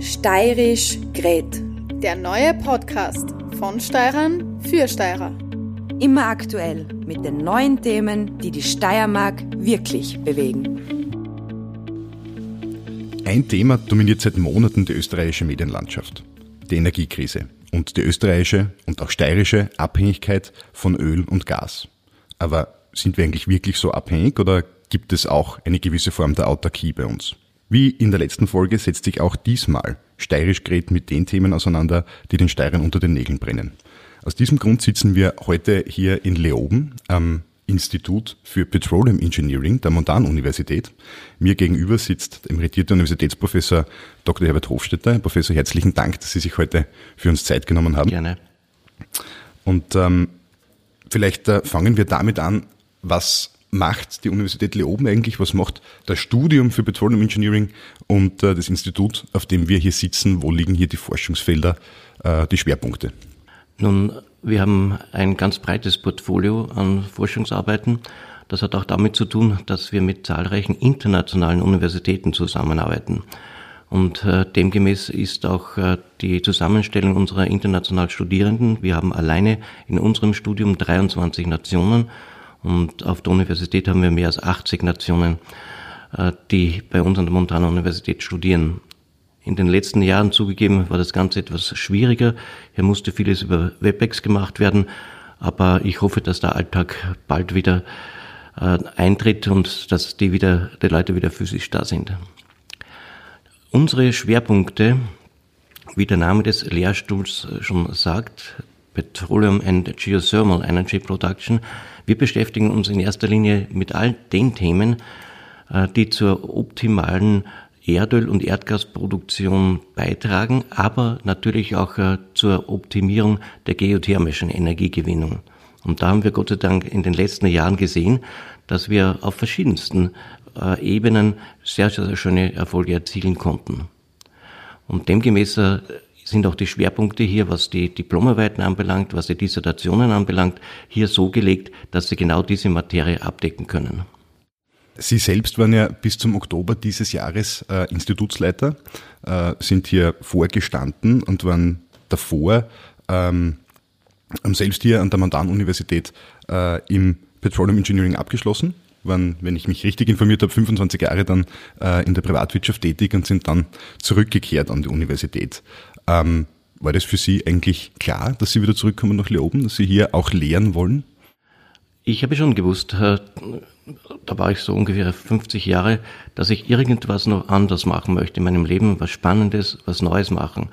Steirisch Gret. Der neue Podcast von Steirern für Steirer. Immer aktuell mit den neuen Themen, die die Steiermark wirklich bewegen. Ein Thema dominiert seit Monaten die österreichische Medienlandschaft. Die Energiekrise und die österreichische und auch steirische Abhängigkeit von Öl und Gas. Aber sind wir eigentlich wirklich so abhängig oder gibt es auch eine gewisse Form der Autarkie bei uns? Wie in der letzten Folge setzt sich auch diesmal Steirisch Gret mit den Themen auseinander, die den Steirern unter den Nägeln brennen. Aus diesem Grund sitzen wir heute hier in Leoben am Institut für Petroleum Engineering der Montan-Universität. Mir gegenüber sitzt emeritierter Universitätsprofessor Dr. Herbert Hofstetter. Herr Professor, herzlichen Dank, dass Sie sich heute für uns Zeit genommen haben. Gerne. Und ähm, vielleicht äh, fangen wir damit an, was macht die Universität Leoben eigentlich? Was macht das Studium für Petroleum Engineering und äh, das Institut, auf dem wir hier sitzen? Wo liegen hier die Forschungsfelder, äh, die Schwerpunkte? Nun, wir haben ein ganz breites Portfolio an Forschungsarbeiten. Das hat auch damit zu tun, dass wir mit zahlreichen internationalen Universitäten zusammenarbeiten. Und äh, demgemäß ist auch äh, die Zusammenstellung unserer internationalen Studierenden. Wir haben alleine in unserem Studium 23 Nationen und auf der Universität haben wir mehr als 80 Nationen, äh, die bei uns an der Montana Universität studieren. In den letzten Jahren zugegeben war das Ganze etwas schwieriger. Hier musste vieles über WebEx gemacht werden, aber ich hoffe, dass der Alltag bald wieder äh, eintritt und dass die wieder, die Leute wieder physisch da sind. Unsere Schwerpunkte, wie der Name des Lehrstuhls schon sagt, Petroleum and Geothermal Energy Production, wir beschäftigen uns in erster Linie mit all den Themen, äh, die zur optimalen Erdöl- und Erdgasproduktion beitragen, aber natürlich auch äh, zur Optimierung der geothermischen Energiegewinnung. Und da haben wir Gott sei Dank in den letzten Jahren gesehen, dass wir auf verschiedensten äh, Ebenen sehr, sehr schöne Erfolge erzielen konnten. Und demgemäß sind auch die Schwerpunkte hier, was die Diplomarbeiten anbelangt, was die Dissertationen anbelangt, hier so gelegt, dass sie genau diese Materie abdecken können. Sie selbst waren ja bis zum Oktober dieses Jahres äh, Institutsleiter, äh, sind hier vorgestanden und waren davor ähm, selbst hier an der Mandan-Universität äh, im Petroleum Engineering abgeschlossen, waren, wenn ich mich richtig informiert habe, 25 Jahre dann äh, in der Privatwirtschaft tätig und sind dann zurückgekehrt an die Universität. Ähm, war das für Sie eigentlich klar, dass Sie wieder zurückkommen nach Leoben, dass Sie hier auch lehren wollen? Ich habe schon gewusst, da war ich so ungefähr 50 Jahre, dass ich irgendwas noch anders machen möchte in meinem Leben, was Spannendes, was Neues machen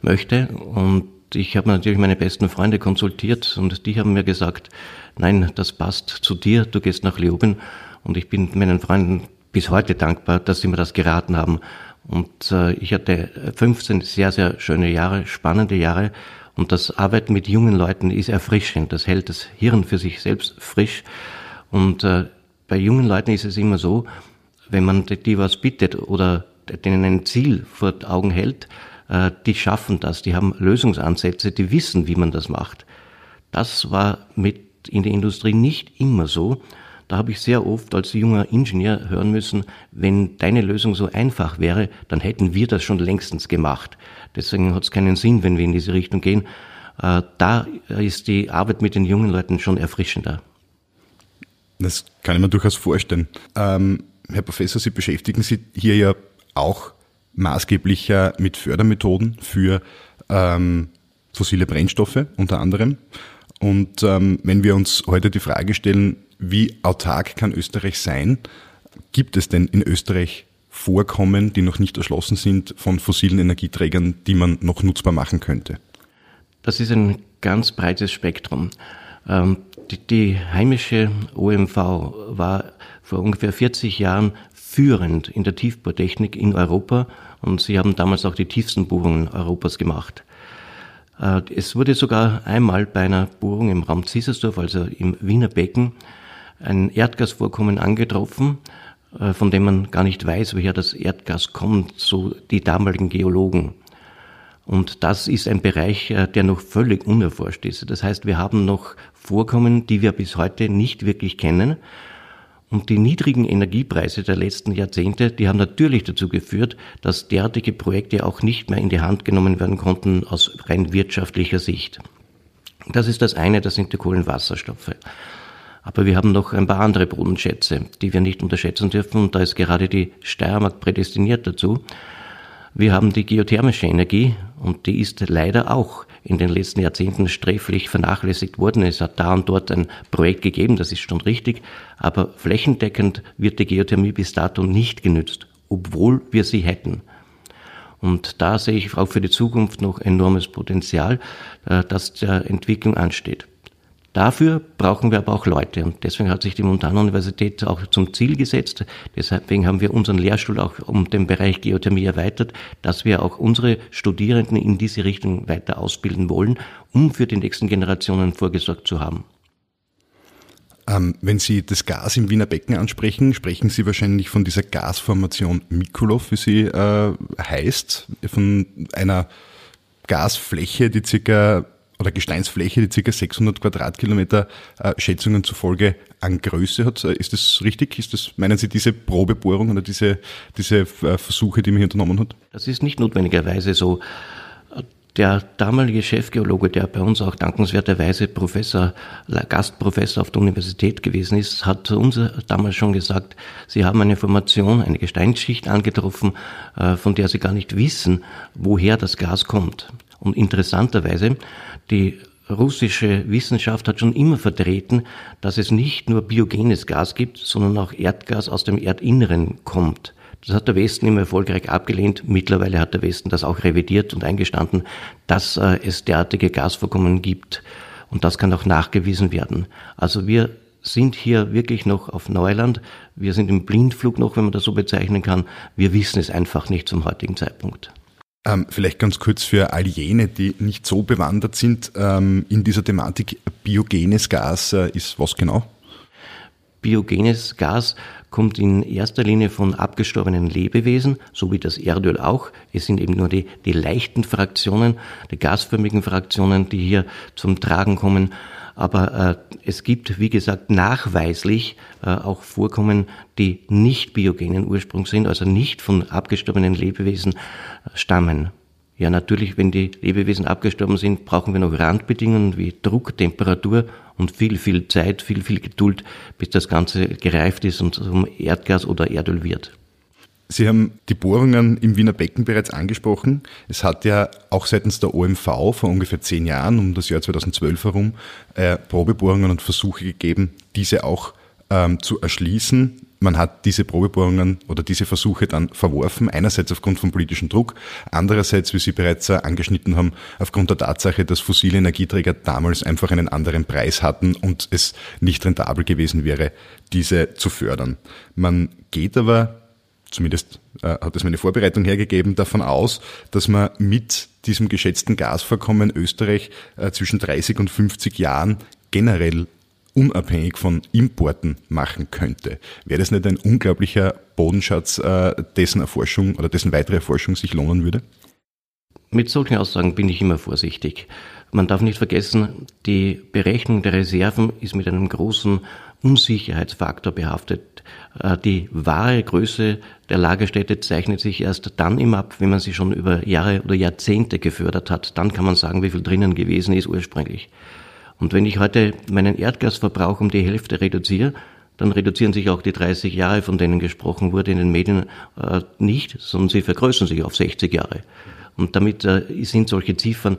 möchte. Und ich habe natürlich meine besten Freunde konsultiert und die haben mir gesagt, nein, das passt zu dir, du gehst nach Leoben. Und ich bin meinen Freunden bis heute dankbar, dass sie mir das geraten haben. Und äh, ich hatte 15 sehr, sehr schöne Jahre, spannende Jahre. Und das Arbeiten mit jungen Leuten ist erfrischend. Das hält das Hirn für sich selbst frisch. Und äh, bei jungen Leuten ist es immer so, wenn man die was bittet oder denen ein Ziel vor Augen hält, äh, die schaffen das, die haben Lösungsansätze, die wissen, wie man das macht. Das war mit in der Industrie nicht immer so. Da habe ich sehr oft als junger Ingenieur hören müssen, wenn deine Lösung so einfach wäre, dann hätten wir das schon längstens gemacht. Deswegen hat es keinen Sinn, wenn wir in diese Richtung gehen. Äh, da ist die Arbeit mit den jungen Leuten schon erfrischender. Das kann ich mir durchaus vorstellen. Ähm, Herr Professor, Sie beschäftigen sich hier ja auch maßgeblich mit Fördermethoden für ähm, fossile Brennstoffe unter anderem. Und ähm, wenn wir uns heute die Frage stellen, wie autark kann Österreich sein? Gibt es denn in Österreich Vorkommen, die noch nicht erschlossen sind von fossilen Energieträgern, die man noch nutzbar machen könnte? Das ist ein ganz breites Spektrum. Ähm, die, heimische OMV war vor ungefähr 40 Jahren führend in der Tiefbohrtechnik in Europa und sie haben damals auch die tiefsten Bohrungen Europas gemacht. Äh, es wurde sogar einmal bei einer Bohrung im Raum Ziesersdorf, also im Wiener Becken, ein Erdgasvorkommen angetroffen, äh, von dem man gar nicht weiß, woher das Erdgas kommt, so die damaligen Geologen. Und das ist ein Bereich, äh, der noch völlig unerforscht ist. Das heißt, wir haben noch Vorkommen, die wir bis heute nicht wirklich kennen. Und die niedrigen Energiepreise der letzten Jahrzehnte, die haben natürlich dazu geführt, dass derartige Projekte auch nicht mehr in die Hand genommen werden konnten aus rein wirtschaftlicher Sicht. Das ist das eine, das sind die Kohlenwasserstoffe. Aber wir haben noch ein paar andere Bodenschätze, die wir nicht unterschätzen dürfen. Und da ist gerade die Steiermark prädestiniert dazu. Wir haben die geothermische Energie und die ist leider auch in den letzten Jahrzehnten sträflich vernachlässigt worden. Es hat da und dort ein Projekt gegeben, das ist schon richtig, aber flächendeckend wird die Geothermie bis dato nicht genützt, obwohl wir sie hätten. Und da sehe ich auch für die Zukunft noch enormes Potenzial, äh, das der Entwicklung ansteht. Dafür brauchen wir aber auch Leute und deswegen hat sich die Montana-Universität auch zum Ziel gesetzt. Deswegen haben wir unseren Lehrstuhl auch um den Bereich Geothermie erweitert, dass wir auch unsere Studierenden in diese Richtung weiter ausbilden wollen, um für die nächsten Generationen vorgesorgt zu haben. Ähm, wenn Sie das Gas im Wiener Becken ansprechen, sprechen Sie wahrscheinlich von dieser Gasformation Mikulov, wie sie äh, heißt, von einer Gasfläche, die circa oder Gesteinsfläche, die ca. 600 Quadratkilometer äh, Schätzungen zufolge an Größe hat. Äh, ist das richtig? Ist das, meinen Sie diese Probebohrung oder diese, diese äh, Versuche, die man hier unternommen hat? Das ist nicht notwendigerweise so. Der damalige Chefgeologe, der bei uns auch dankenswerterweise Professor, Gastprofessor auf der Universität gewesen ist, hat uns damals schon gesagt, Sie haben eine Formation, eine Gesteinsschicht angetroffen, äh, von der Sie gar nicht wissen, woher das Gas kommt. Und interessanterweise, die russische Wissenschaft hat schon immer vertreten, dass es nicht nur biogenes Gas gibt, sondern auch Erdgas aus dem Erdinneren kommt. Das hat der Westen immer erfolgreich abgelehnt. Mittlerweile hat der Westen das auch revidiert und eingestanden, dass äh, es derartige Gasvorkommen gibt. Und das kann auch nachgewiesen werden. Also wir sind hier wirklich noch auf Neuland. Wir sind im Blindflug noch, wenn man das so bezeichnen kann. Wir wissen es einfach nicht zum heutigen Zeitpunkt. Ähm, vielleicht ganz kurz für all jene, die nicht so bewandert sind ähm, in dieser Thematik. Biogenes Gas äh, ist was genau? Biogenes Gas kommt in erster Linie von abgestorbenen Lebewesen, so wie das Erdöl auch. Es sind eben nur die, die leichten Fraktionen, die gasförmigen Fraktionen, die hier zum Tragen kommen. Aber äh, es gibt, wie gesagt, nachweislich äh, auch Vorkommen, die nicht biogenen Ursprungs sind, also nicht von abgestorbenen Lebewesen äh, stammen. Ja, natürlich, wenn die Lebewesen abgestorben sind, brauchen wir noch Randbedingungen wie Druck, Temperatur und viel, viel Zeit, viel, viel Geduld, bis das Ganze gereift ist und zum Erdgas oder Erdöl wird. Sie haben die Bohrungen im Wiener Becken bereits angesprochen. Es hat ja auch seitens der OMV vor ungefähr zehn Jahren, um das Jahr 2012 herum, äh, Probebohrungen und Versuche gegeben, diese auch ähm, zu erschließen. Man hat diese Probebohrungen oder diese Versuche dann verworfen, einerseits aufgrund von politischem Druck, andererseits, wie Sie bereits äh, angeschnitten haben, aufgrund der Tatsache, dass fossile Energieträger damals einfach einen anderen Preis hatten und es nicht rentabel gewesen wäre, diese zu fördern. Man geht aber zumindest äh, hat es meine Vorbereitung hergegeben, davon aus, dass man mit diesem geschätzten Gasvorkommen Österreich äh, zwischen 30 und 50 Jahren generell unabhängig von Importen machen könnte. Wäre das nicht ein unglaublicher Bodenschatz, äh, dessen Erforschung oder dessen weitere Erforschung sich lohnen würde? Mit solchen Aussagen bin ich immer vorsichtig. Man darf nicht vergessen, die Berechnung der Reserven ist mit einem großen Unsicherheitsfaktor behaftet. Äh, die wahre Größe der Lagerstätte zeichnet sich erst dann immer ab, wenn man sie schon über Jahre oder Jahrzehnte gefördert hat. Dann kann man sagen, wie viel drinnen gewesen ist ursprünglich. Und wenn ich heute meinen Erdgasverbrauch um die Hälfte reduziere, dann reduzieren sich auch die 30 Jahre, von denen gesprochen wurde in den Medien, äh, nicht, sondern sie vergrößern sich auf 60 Jahre. Und damit äh, sind solche Ziffern,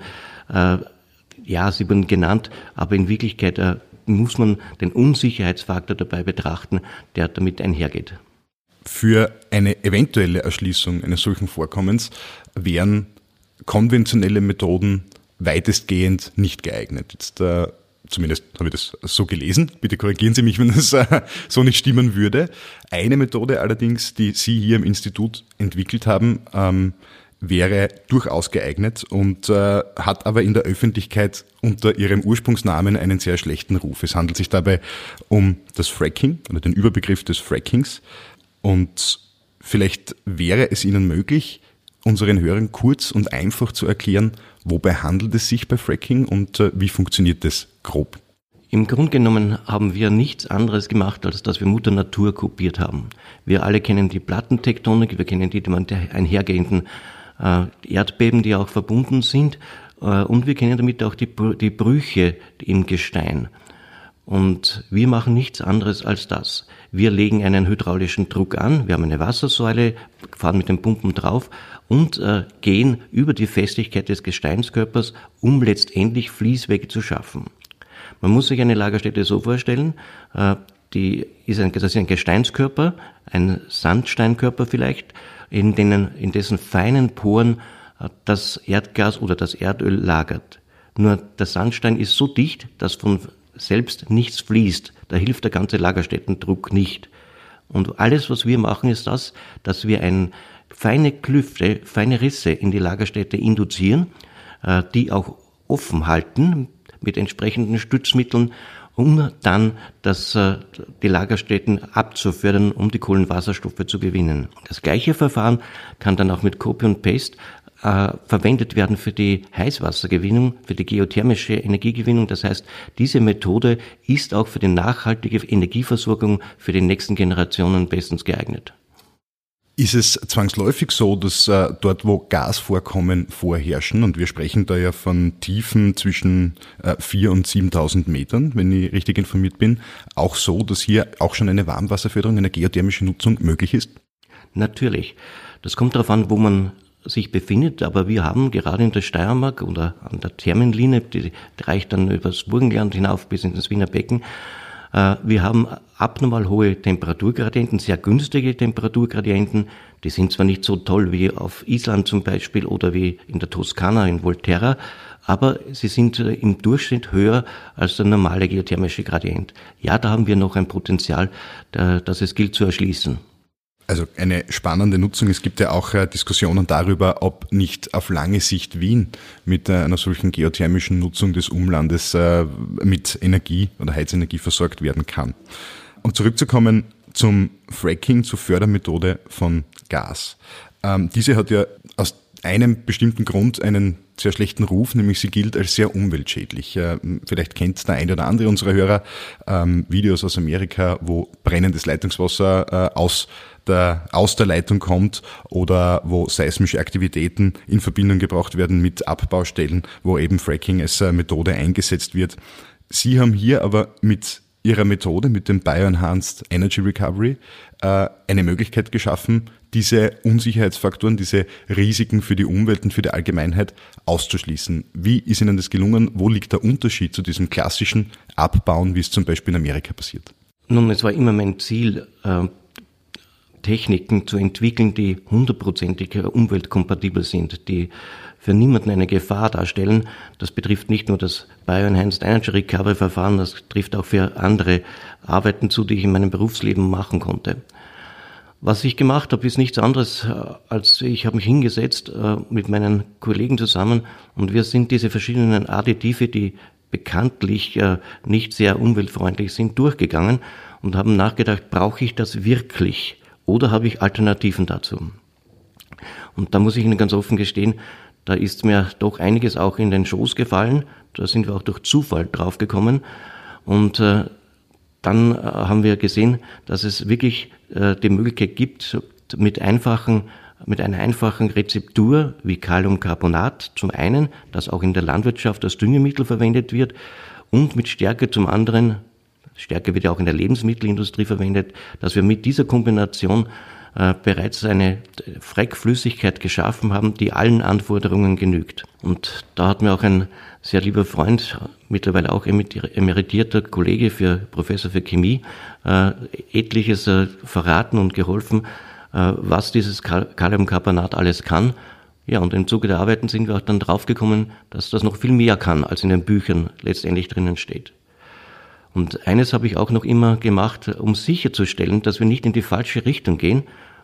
ja, sie wurden genannt, aber in Wirklichkeit muss man den Unsicherheitsfaktor dabei betrachten, der damit einhergeht. Für eine eventuelle Erschließung eines solchen Vorkommens wären konventionelle Methoden weitestgehend nicht geeignet. Jetzt, äh, zumindest habe ich das so gelesen. Bitte korrigieren Sie mich, wenn das äh, so nicht stimmen würde. Eine Methode allerdings, die Sie hier im Institut entwickelt haben, ähm, wäre durchaus geeignet und äh, hat aber in der Öffentlichkeit unter ihrem Ursprungsnamen einen sehr schlechten Ruf. Es handelt sich dabei um das Fracking oder den Überbegriff des Frackings und vielleicht wäre es Ihnen möglich, unseren Hörern kurz und einfach zu erklären, wobei handelt es sich bei Fracking und äh, wie funktioniert das grob? Im Grunde genommen haben wir nichts anderes gemacht, als dass wir Mutter Natur kopiert haben. Wir alle kennen die Plattentektonik, wir kennen die einhergehenden Erdbeben, die auch verbunden sind, äh, und wir kennen damit auch die, Brüche im Gestein. Und wir machen nichts anderes als das. Wir legen einen hydraulischen Druck an, wir haben eine Wassersäule, fahren mit den Pumpen drauf und äh, gehen über die Festigkeit des Gesteinskörpers, um letztendlich Fließwege zu schaffen. Man muss sich eine Lagerstätte so vorstellen, äh, die ist ein, das ist ein Gesteinskörper, ein Sandsteinkörper vielleicht, in, denen, in dessen feinen Poren äh, das Erdgas oder das Erdöl lagert. Nur der Sandstein ist so dicht, dass von selbst nichts fließt. Da hilft der ganze Lagerstättendruck nicht. Und alles, was wir machen, ist das, dass wir ein, feine Klüfte, feine Risse in die Lagerstätte induzieren, äh, die auch offen halten mit entsprechenden Stützmitteln, um dann das, äh, die Lagerstätten abzufördern, um die Kohlenwasserstoffe zu gewinnen. Das gleiche Verfahren kann dann auch mit Copy und Paste äh, verwendet werden für die Heißwassergewinnung, für die geothermische Energiegewinnung. Das heißt, diese Methode ist auch für die nachhaltige Energieversorgung für die nächsten Generationen bestens geeignet. Ist es zwangsläufig so, dass äh, dort, wo Gasvorkommen vorherrschen, und wir sprechen da ja von Tiefen zwischen äh, 4.000 und 7.000 Metern, wenn ich richtig informiert bin, auch so, dass hier auch schon eine Warmwasserförderung, eine geothermische Nutzung möglich ist? Natürlich. Das kommt darauf an, wo man sich befindet, aber wir haben gerade in der Steiermark oder an der Thermenlinie, die reicht dann übers Burgenland hinauf bis ins Wiener Becken, wir haben abnormal hohe Temperaturgradienten, sehr günstige Temperaturgradienten. Die sind zwar nicht so toll wie auf Island zum Beispiel oder wie in der Toskana in Volterra, aber sie sind äh, im Durchschnitt höher als der normale geothermische Gradient. Ja, da haben wir noch ein Potenzial, das es gilt zu erschließen also eine spannende Nutzung. Es gibt ja auch äh, Diskussionen darüber, ob nicht auf lange Sicht Wien mit äh, einer solchen geothermischen Nutzung des Umlandes äh, mit Energie oder Heizenergie versorgt werden kann. Um zurückzukommen zum Fracking, zur Fördermethode von Gas. Ähm, diese hat ja aus einem bestimmten Grund einen sehr schlechten Ruf, nämlich sie gilt als sehr umweltschädlich. Vielleicht kennt der eine oder andere unserer Hörer ähm, Videos aus Amerika, wo brennendes Leitungswasser aus der, aus der Leitung kommt oder wo seismische Aktivitäten in Verbindung gebracht werden mit Abbaustellen, wo eben Fracking als Methode eingesetzt wird. Sie haben hier aber mit Ihrer Methode, mit dem Bioenhanced Energy Recovery, äh, eine Möglichkeit geschaffen, diese Unsicherheitsfaktoren, diese Risiken für die Umwelt und für die Allgemeinheit auszuschließen. Wie ist Ihnen das gelungen? Wo liegt der Unterschied zu diesem klassischen Abbauen, wie es zum Beispiel in Amerika passiert? Nun, es war immer mein Ziel, äh, Techniken zu entwickeln, die hundertprozentig umweltkompatibel sind, die für niemanden eine Gefahr darstellen. Das betrifft nicht nur das Bioenhanced Energy Recovery Verfahren, das trifft auch für andere Arbeiten zu, die ich in meinem Berufsleben machen konnte. Was ich gemacht habe, ist nichts anderes, äh, als ich habe mich hingesetzt äh, mit meinen Kollegen zusammen und wir sind diese verschiedenen Additive, die bekanntlich äh, nicht sehr umweltfreundlich sind, durchgegangen und haben nachgedacht, brauche ich das wirklich? Oder habe ich Alternativen dazu? Und da muss ich Ihnen ganz offen gestehen, da ist mir doch einiges auch in den Schoß gefallen. Da sind wir auch durch Zufall draufgekommen. Und äh, dann äh, haben wir gesehen, dass es wirklich äh, die Möglichkeit gibt, mit einfachen mit einer einfachen Rezeptur wie Kaliumcarbonat zum einen, das auch in der Landwirtschaft als Düngemittel verwendet wird, und mit Stärke zum anderen, Stärke wird ja auch in der Lebensmittelindustrie verwendet, dass wir mit dieser Kombination äh, bereits eine Freckflüssigkeit geschaffen haben, die allen Anforderungen genügt. Und da hat mir auch ein sehr lieber Freund, mittlerweile auch emeritierter Kollege für Professor für Chemie, äh, etliches äh, verraten und geholfen, äh, was dieses Kaliumcarbonat alles kann. Ja, und im Zuge der Arbeiten sind wir auch dann draufgekommen, dass das noch viel mehr kann, als in den Büchern letztendlich drinnen steht. Und eines habe ich auch noch immer gemacht, um sicherzustellen, dass wir nicht in die falsche Richtung gehen,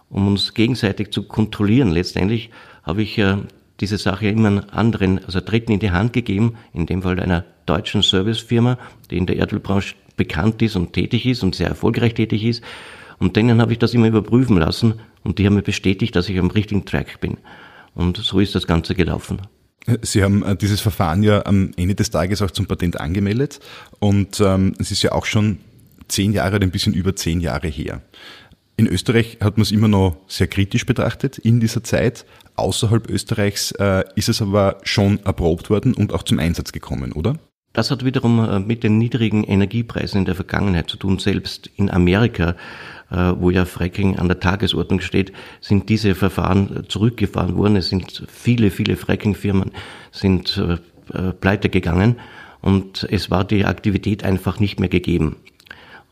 um uns gegenseitig zu kontrollieren. Letztendlich habe ich äh, diese Sache immer anderen, also Dritten in die Hand gegeben, in dem Fall einer deutschen Servicefirma, die in der Erdölbranche bekannt ist und tätig ist und sehr erfolgreich tätig ist. Und denen habe ich das immer überprüfen lassen und die haben mir bestätigt, dass ich am richtigen Track bin. Und so ist das Ganze gelaufen. Sie haben äh, dieses Verfahren ja am Ende des Tages auch zum Patent angemeldet und ähm, es ist ja auch schon zehn Jahre oder ein bisschen über zehn Jahre her. In Österreich hat man es immer noch sehr kritisch betrachtet in dieser Zeit. Außerhalb Österreichs äh, ist es aber schon erprobt worden und auch zum Einsatz gekommen, oder? Das hat wiederum äh, mit den niedrigen Energiepreisen in der Vergangenheit zu tun. Selbst in Amerika, äh, wo ja Fracking an der Tagesordnung steht, sind diese Verfahren zurückgefahren worden. Es sind viele, viele Fracking-Firmen sind äh, pleite gegangen und es war die Aktivität einfach nicht mehr gegeben.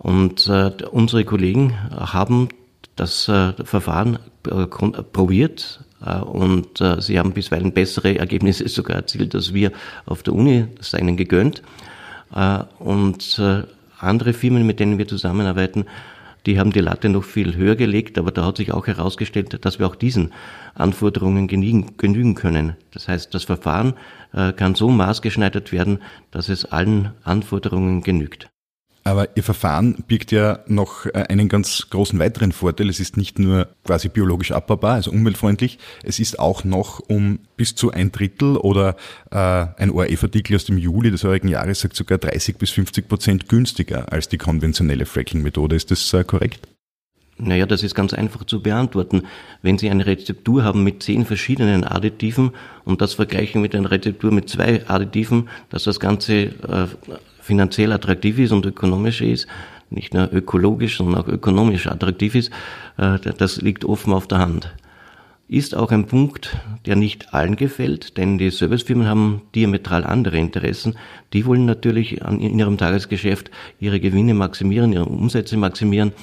Und unsere Kollegen haben das Verfahren probiert, äh, und äh, sie haben bisweilen bessere Ergebnisse sogar erzielt als wir auf der Uni. Das sei ihnen gegönnt. Äh, und andere Firmen, mit denen wir zusammenarbeiten, die haben die Latte noch viel höher gelegt, aber da hat sich auch herausgestellt, dass wir auch diesen Anforderungen genügen, können. Das heißt, das Verfahren kann so maßgeschneidert werden, dass es allen Anforderungen genügt. Aber Ihr Verfahren birgt ja noch äh, einen ganz großen weiteren Vorteil. Es ist nicht nur quasi biologisch abbaubar, also umweltfreundlich, es ist auch noch um bis zu ein Drittel oder äh, ein ORF-Artikel aus dem Juli des heurigen Jahres sagt sogar 30 bis 50 Prozent günstiger als die konventionelle Fracking-Methode. Ist das äh, korrekt? Naja, das ist ganz einfach zu beantworten. Wenn Sie eine Rezeptur haben mit zehn verschiedenen Additiven und das vergleichen mit einer Rezeptur mit zwei Additiven, dass das Ganze äh, finanziell attraktiv ist und ökonomisch ist, nicht nur ökologisch, sondern auch ökonomisch attraktiv ist, äh, das liegt offen auf der Hand. Ist auch ein Punkt, der nicht allen gefällt, denn die Servicefirmen haben diametral andere Interessen. Die wollen natürlich in ihrem Tagesgeschäft ihre Gewinne maximieren, ihre Umsätze maximieren.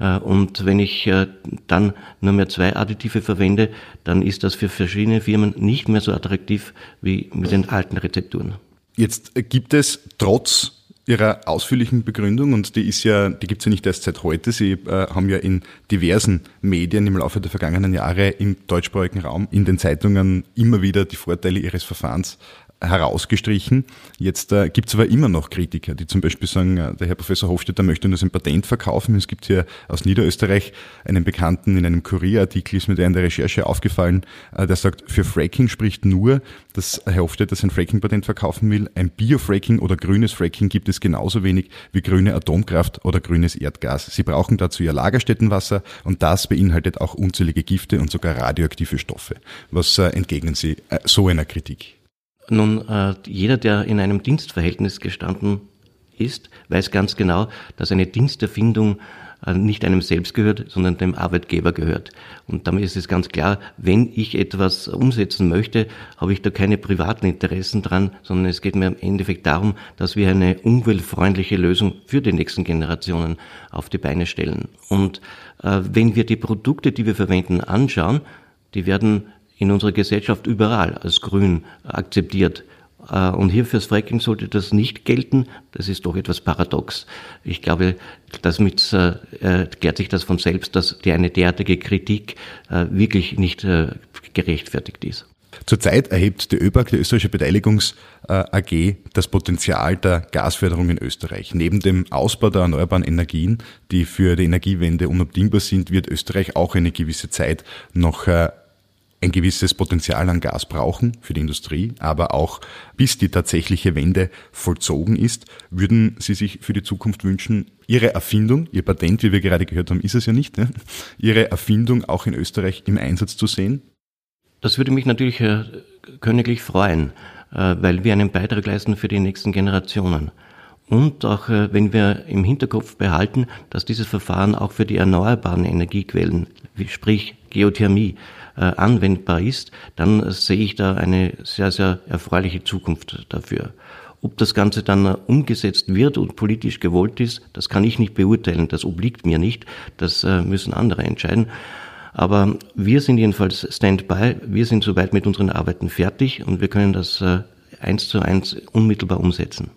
Äh, und wenn ich äh, dann nur mehr zwei Additive verwende, dann ist das für verschiedene Firmen nicht mehr so attraktiv wie mit den alten Rezepturen. Jetzt gibt es trotz Ihrer ausführlichen Begründung, und die ist ja, die gibt es ja nicht erst seit heute. Sie äh, haben ja in diversen Medien im Laufe der vergangenen Jahre im deutschsprachigen Raum in den Zeitungen immer wieder die Vorteile Ihres Verfahrens herausgestrichen. Jetzt äh, gibt es aber immer noch Kritiker, die zum Beispiel sagen, äh, der Herr Professor Hofstetter möchte nur sein Patent verkaufen. Es gibt hier aus Niederösterreich einen Bekannten in einem Kurierartikel, ist mir der in der Recherche aufgefallen, äh, der sagt, für Fracking spricht nur, dass Herr Hofstetter sein Fracking-Patent verkaufen will. Ein Biofracking oder grünes Fracking gibt es genauso wenig wie grüne Atomkraft oder grünes Erdgas. Sie brauchen dazu ihr Lagerstättenwasser und das beinhaltet auch unzählige Gifte und sogar radioaktive Stoffe. Was äh, entgegnen Sie äh, so einer Kritik? Nun, äh, jeder, der in einem Dienstverhältnis gestanden ist, weiß ganz genau, dass eine Diensterfindung äh, nicht einem selbst gehört, sondern dem Arbeitgeber gehört. Und damit ist es ganz klar, wenn ich etwas umsetzen möchte, habe ich da keine privaten Interessen dran, sondern es geht mir im Endeffekt darum, dass wir eine umweltfreundliche Lösung für die nächsten Generationen auf die Beine stellen. Und äh, wenn wir die Produkte, die wir verwenden, anschauen, die werden in unserer Gesellschaft überall als grün akzeptiert. Äh, und hier fürs Fracking sollte das nicht gelten. Das ist doch etwas paradox. Ich glaube, damit äh, äh, klärt sich das von selbst, dass die eine derartige Kritik äh, wirklich nicht äh, gerechtfertigt ist. Zurzeit erhebt die ÖBAG, die österreichische Beteiligungs AG, das Potenzial der Gasförderung in Österreich. Neben dem Ausbau der erneuerbaren Energien, die für die Energiewende unabdingbar sind, wird Österreich auch eine gewisse Zeit noch äh, ein gewisses Potenzial an Gas brauchen für die Industrie, aber auch bis die tatsächliche Wende vollzogen ist, würden Sie sich für die Zukunft wünschen, Ihre Erfindung, Ihr Patent, wie wir gerade gehört haben, ist es ja nicht, Ihre Erfindung auch in Österreich im Einsatz zu sehen? Das würde mich natürlich äh, königlich freuen, äh, weil wir einen Beitrag leisten für die nächsten Generationen. Und auch äh, wenn wir im Hinterkopf behalten, dass dieses Verfahren auch für die erneuerbaren Energiequellen, sprich Geothermie, anwendbar ist, dann sehe ich da eine sehr, sehr erfreuliche Zukunft dafür. Ob das Ganze dann umgesetzt wird und politisch gewollt ist, das kann ich nicht beurteilen, das obliegt mir nicht, das äh, müssen andere entscheiden. Aber wir sind jedenfalls Standby, wir sind soweit mit unseren Arbeiten fertig und wir können das äh, eins zu eins unmittelbar umsetzen.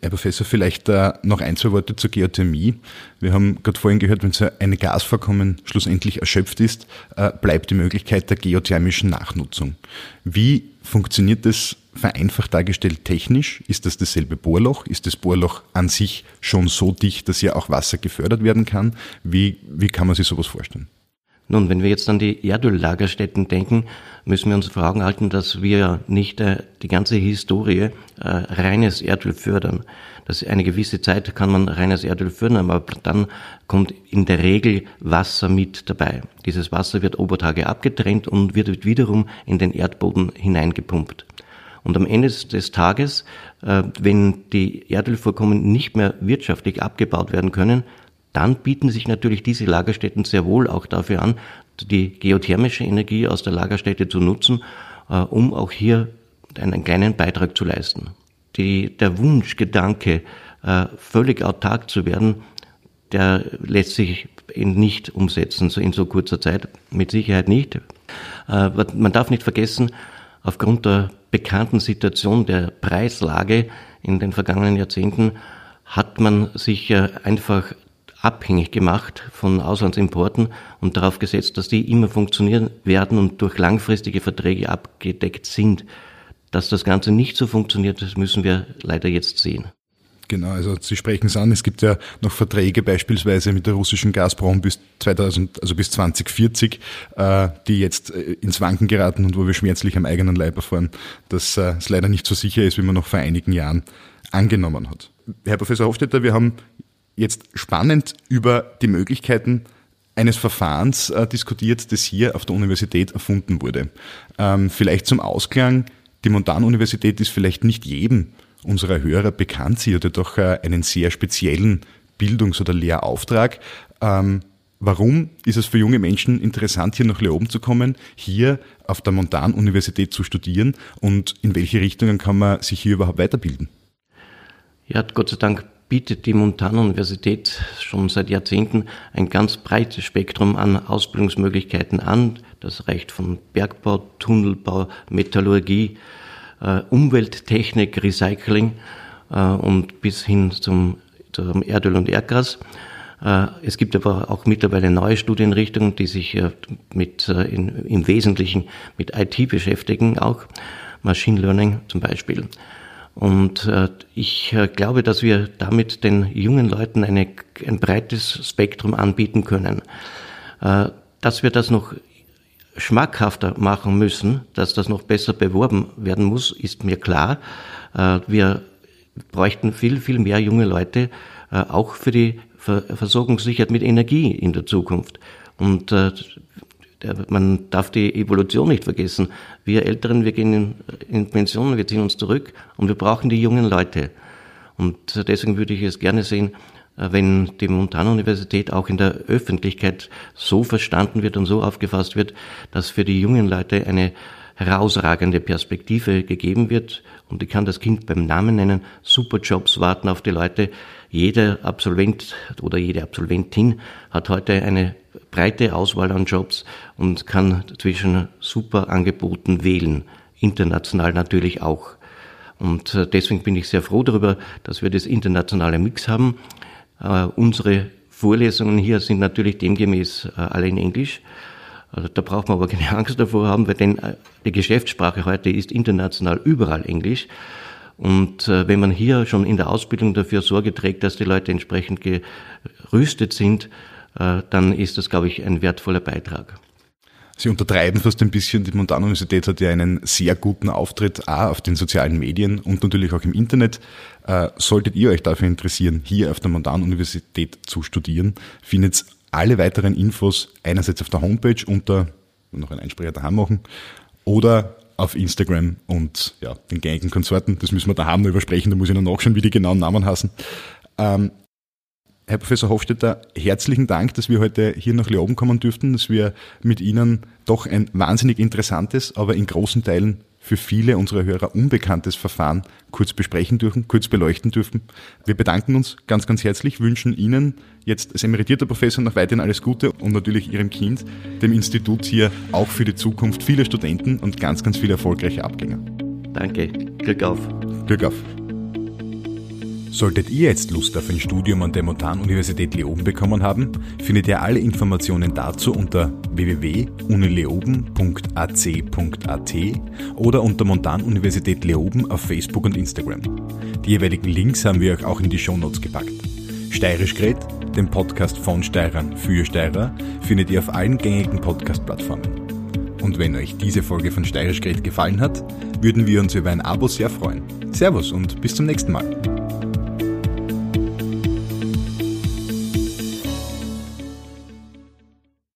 Herr Professor, vielleicht äh, noch ein, zwei Worte zur Geothermie. Wir haben gerade vorhin gehört, wenn so eine Gasvorkommen schlussendlich erschöpft ist, äh, bleibt die Möglichkeit der geothermischen Nachnutzung. Wie funktioniert das vereinfacht dargestellt technisch? Ist das dasselbe Bohrloch? Ist das Bohrloch an sich schon so dicht, dass ja auch Wasser gefördert werden kann? Wie, wie kann man sich sowas vorstellen? Nun, wenn wir jetzt an die Erdöllagerstätten denken, müssen wir uns vor Augen halten, dass wir nicht äh, die ganze Historie äh, reines Erdöl fördern. Das eine gewisse Zeit kann man reines Erdöl fördern, aber dann kommt in der Regel Wasser mit dabei. Dieses Wasser wird Obertage abgetrennt und wird wiederum in den Erdboden hineingepumpt. Und am Ende des Tages, äh, wenn die Erdölvorkommen nicht mehr wirtschaftlich abgebaut werden können, dann bieten sich natürlich diese Lagerstätten sehr wohl auch dafür an, die geothermische Energie aus der Lagerstätte zu nutzen, äh, um auch hier einen kleinen Beitrag zu leisten. Die, der Wunschgedanke, äh, völlig autark zu werden, der lässt sich nicht umsetzen, so in so kurzer Zeit, mit Sicherheit nicht. Äh, man darf nicht vergessen, aufgrund der bekannten Situation der Preislage in den vergangenen Jahrzehnten hat man sich einfach abhängig gemacht von Auslandsimporten und darauf gesetzt, dass die immer funktionieren werden und durch langfristige Verträge abgedeckt sind. Dass das Ganze nicht so funktioniert, das müssen wir leider jetzt sehen. Genau, also Sie sprechen es an. Es gibt ja noch Verträge beispielsweise mit der russischen Gazprom bis 2000, also bis 2040, äh, die jetzt äh, ins Wanken geraten und wo wir schmerzlich am eigenen Leib erfahren, dass äh, es leider nicht so sicher ist, wie man noch vor einigen Jahren angenommen hat. Herr Professor Hofstetter, wir haben jetzt spannend über die Möglichkeiten eines Verfahrens äh, diskutiert, das hier auf der Universität erfunden wurde. Ähm, vielleicht zum Ausklang, die Montanuniversität ist vielleicht nicht jedem unserer Hörer bekannt. Sie hatte doch äh, einen sehr speziellen Bildungs- oder Lehrauftrag. Ähm, warum ist es für junge Menschen interessant, hier nach Leoben zu kommen, hier auf der Montanuniversität zu studieren und in welche Richtungen kann man sich hier überhaupt weiterbilden? Ja, Gott sei Dank bietet die Montana-Universität schon seit Jahrzehnten ein ganz breites Spektrum an Ausbildungsmöglichkeiten an. Das reicht von Bergbau, Tunnelbau, Metallurgie, äh, Umwelttechnik, Recycling äh, und bis hin zum, zum Erdöl und Erdgas. Äh, es gibt aber auch mittlerweile neue Studienrichtungen, die sich mit, in, im Wesentlichen mit IT beschäftigen, auch Machine Learning zum Beispiel. Und äh, ich äh, glaube, dass wir damit den jungen Leuten eine, ein breites Spektrum anbieten können. Äh, dass wir das noch schmackhafter machen müssen, dass das noch besser beworben werden muss, ist mir klar. Wir bräuchten viel, viel mehr junge Leute, auch für die Versorgungssicherheit mit Energie in der Zukunft. Und man darf die Evolution nicht vergessen. Wir Älteren, wir gehen in, in Pension, wir ziehen uns zurück und wir brauchen die jungen Leute. Und deswegen würde ich es gerne sehen, äh, wenn die Montana-Universität auch in der Öffentlichkeit so verstanden wird und so aufgefasst wird, dass für die jungen Leute eine herausragende Perspektive gegeben wird. Und ich kann das Kind beim Namen nennen. Superjobs warten auf die Leute. Jeder Absolvent oder jede Absolventin hat heute eine breite Auswahl an Jobs und kann zwischen Superangeboten wählen. International natürlich auch. Und äh, deswegen bin ich sehr froh darüber, dass wir das internationale Mix haben. Uh, unsere Vorlesungen hier sind natürlich demgemäß uh, alle in Englisch. Also da braucht man aber keine Angst davor haben, weil denn die Geschäftssprache heute ist international überall Englisch. Und äh, wenn man hier schon in der Ausbildung dafür Sorge trägt, dass die Leute entsprechend gerüstet sind, äh, dann ist das, glaube ich, ein wertvoller Beitrag. Sie untertreiben fast ein bisschen. Die Montanuniversität hat ja einen sehr guten Auftritt A, auf den sozialen Medien und natürlich auch im Internet. Äh, solltet ihr euch dafür interessieren, hier auf der Montanuniversität zu studieren, findet alle weiteren Infos einerseits auf der Homepage unter, noch ein Einsprecher daheim machen, oder auf Instagram und ja, den gängigen Konsorten. Das müssen wir daheim noch übersprechen, da muss ich noch nachschauen, wie die genauen Namen heißen. Ähm, Herr Professor Hofstetter, herzlichen Dank, dass wir heute hier nach Leoben kommen dürften, dass wir mit Ihnen doch ein wahnsinnig interessantes, aber in großen Teilen für viele unserer Hörer unbekanntes Verfahren kurz besprechen dürfen, kurz beleuchten dürfen. Wir bedanken uns ganz, ganz herzlich, wünschen Ihnen jetzt als emeritierter Professor noch weiterhin alles Gute und natürlich Ihrem Kind, dem Institut hier auch für die Zukunft viele Studenten und ganz, ganz viele erfolgreiche Abgänger. Danke. Glück auf. Glück auf. Solltet ihr jetzt Lust auf ein Studium an der Montanuniversität Leoben bekommen haben, findet ihr alle Informationen dazu unter www.unileoben.ac.at oder unter Montanuniversität Leoben auf Facebook und Instagram. Die jeweiligen Links haben wir euch auch in die Shownotes gepackt. Steirisch Gret, Den Podcast von Steirern für Steirer findet ihr auf allen gängigen Podcast-Plattformen. Und wenn euch diese Folge von Steirisch Gerät gefallen hat, würden wir uns über ein Abo sehr freuen. Servus und bis zum nächsten Mal.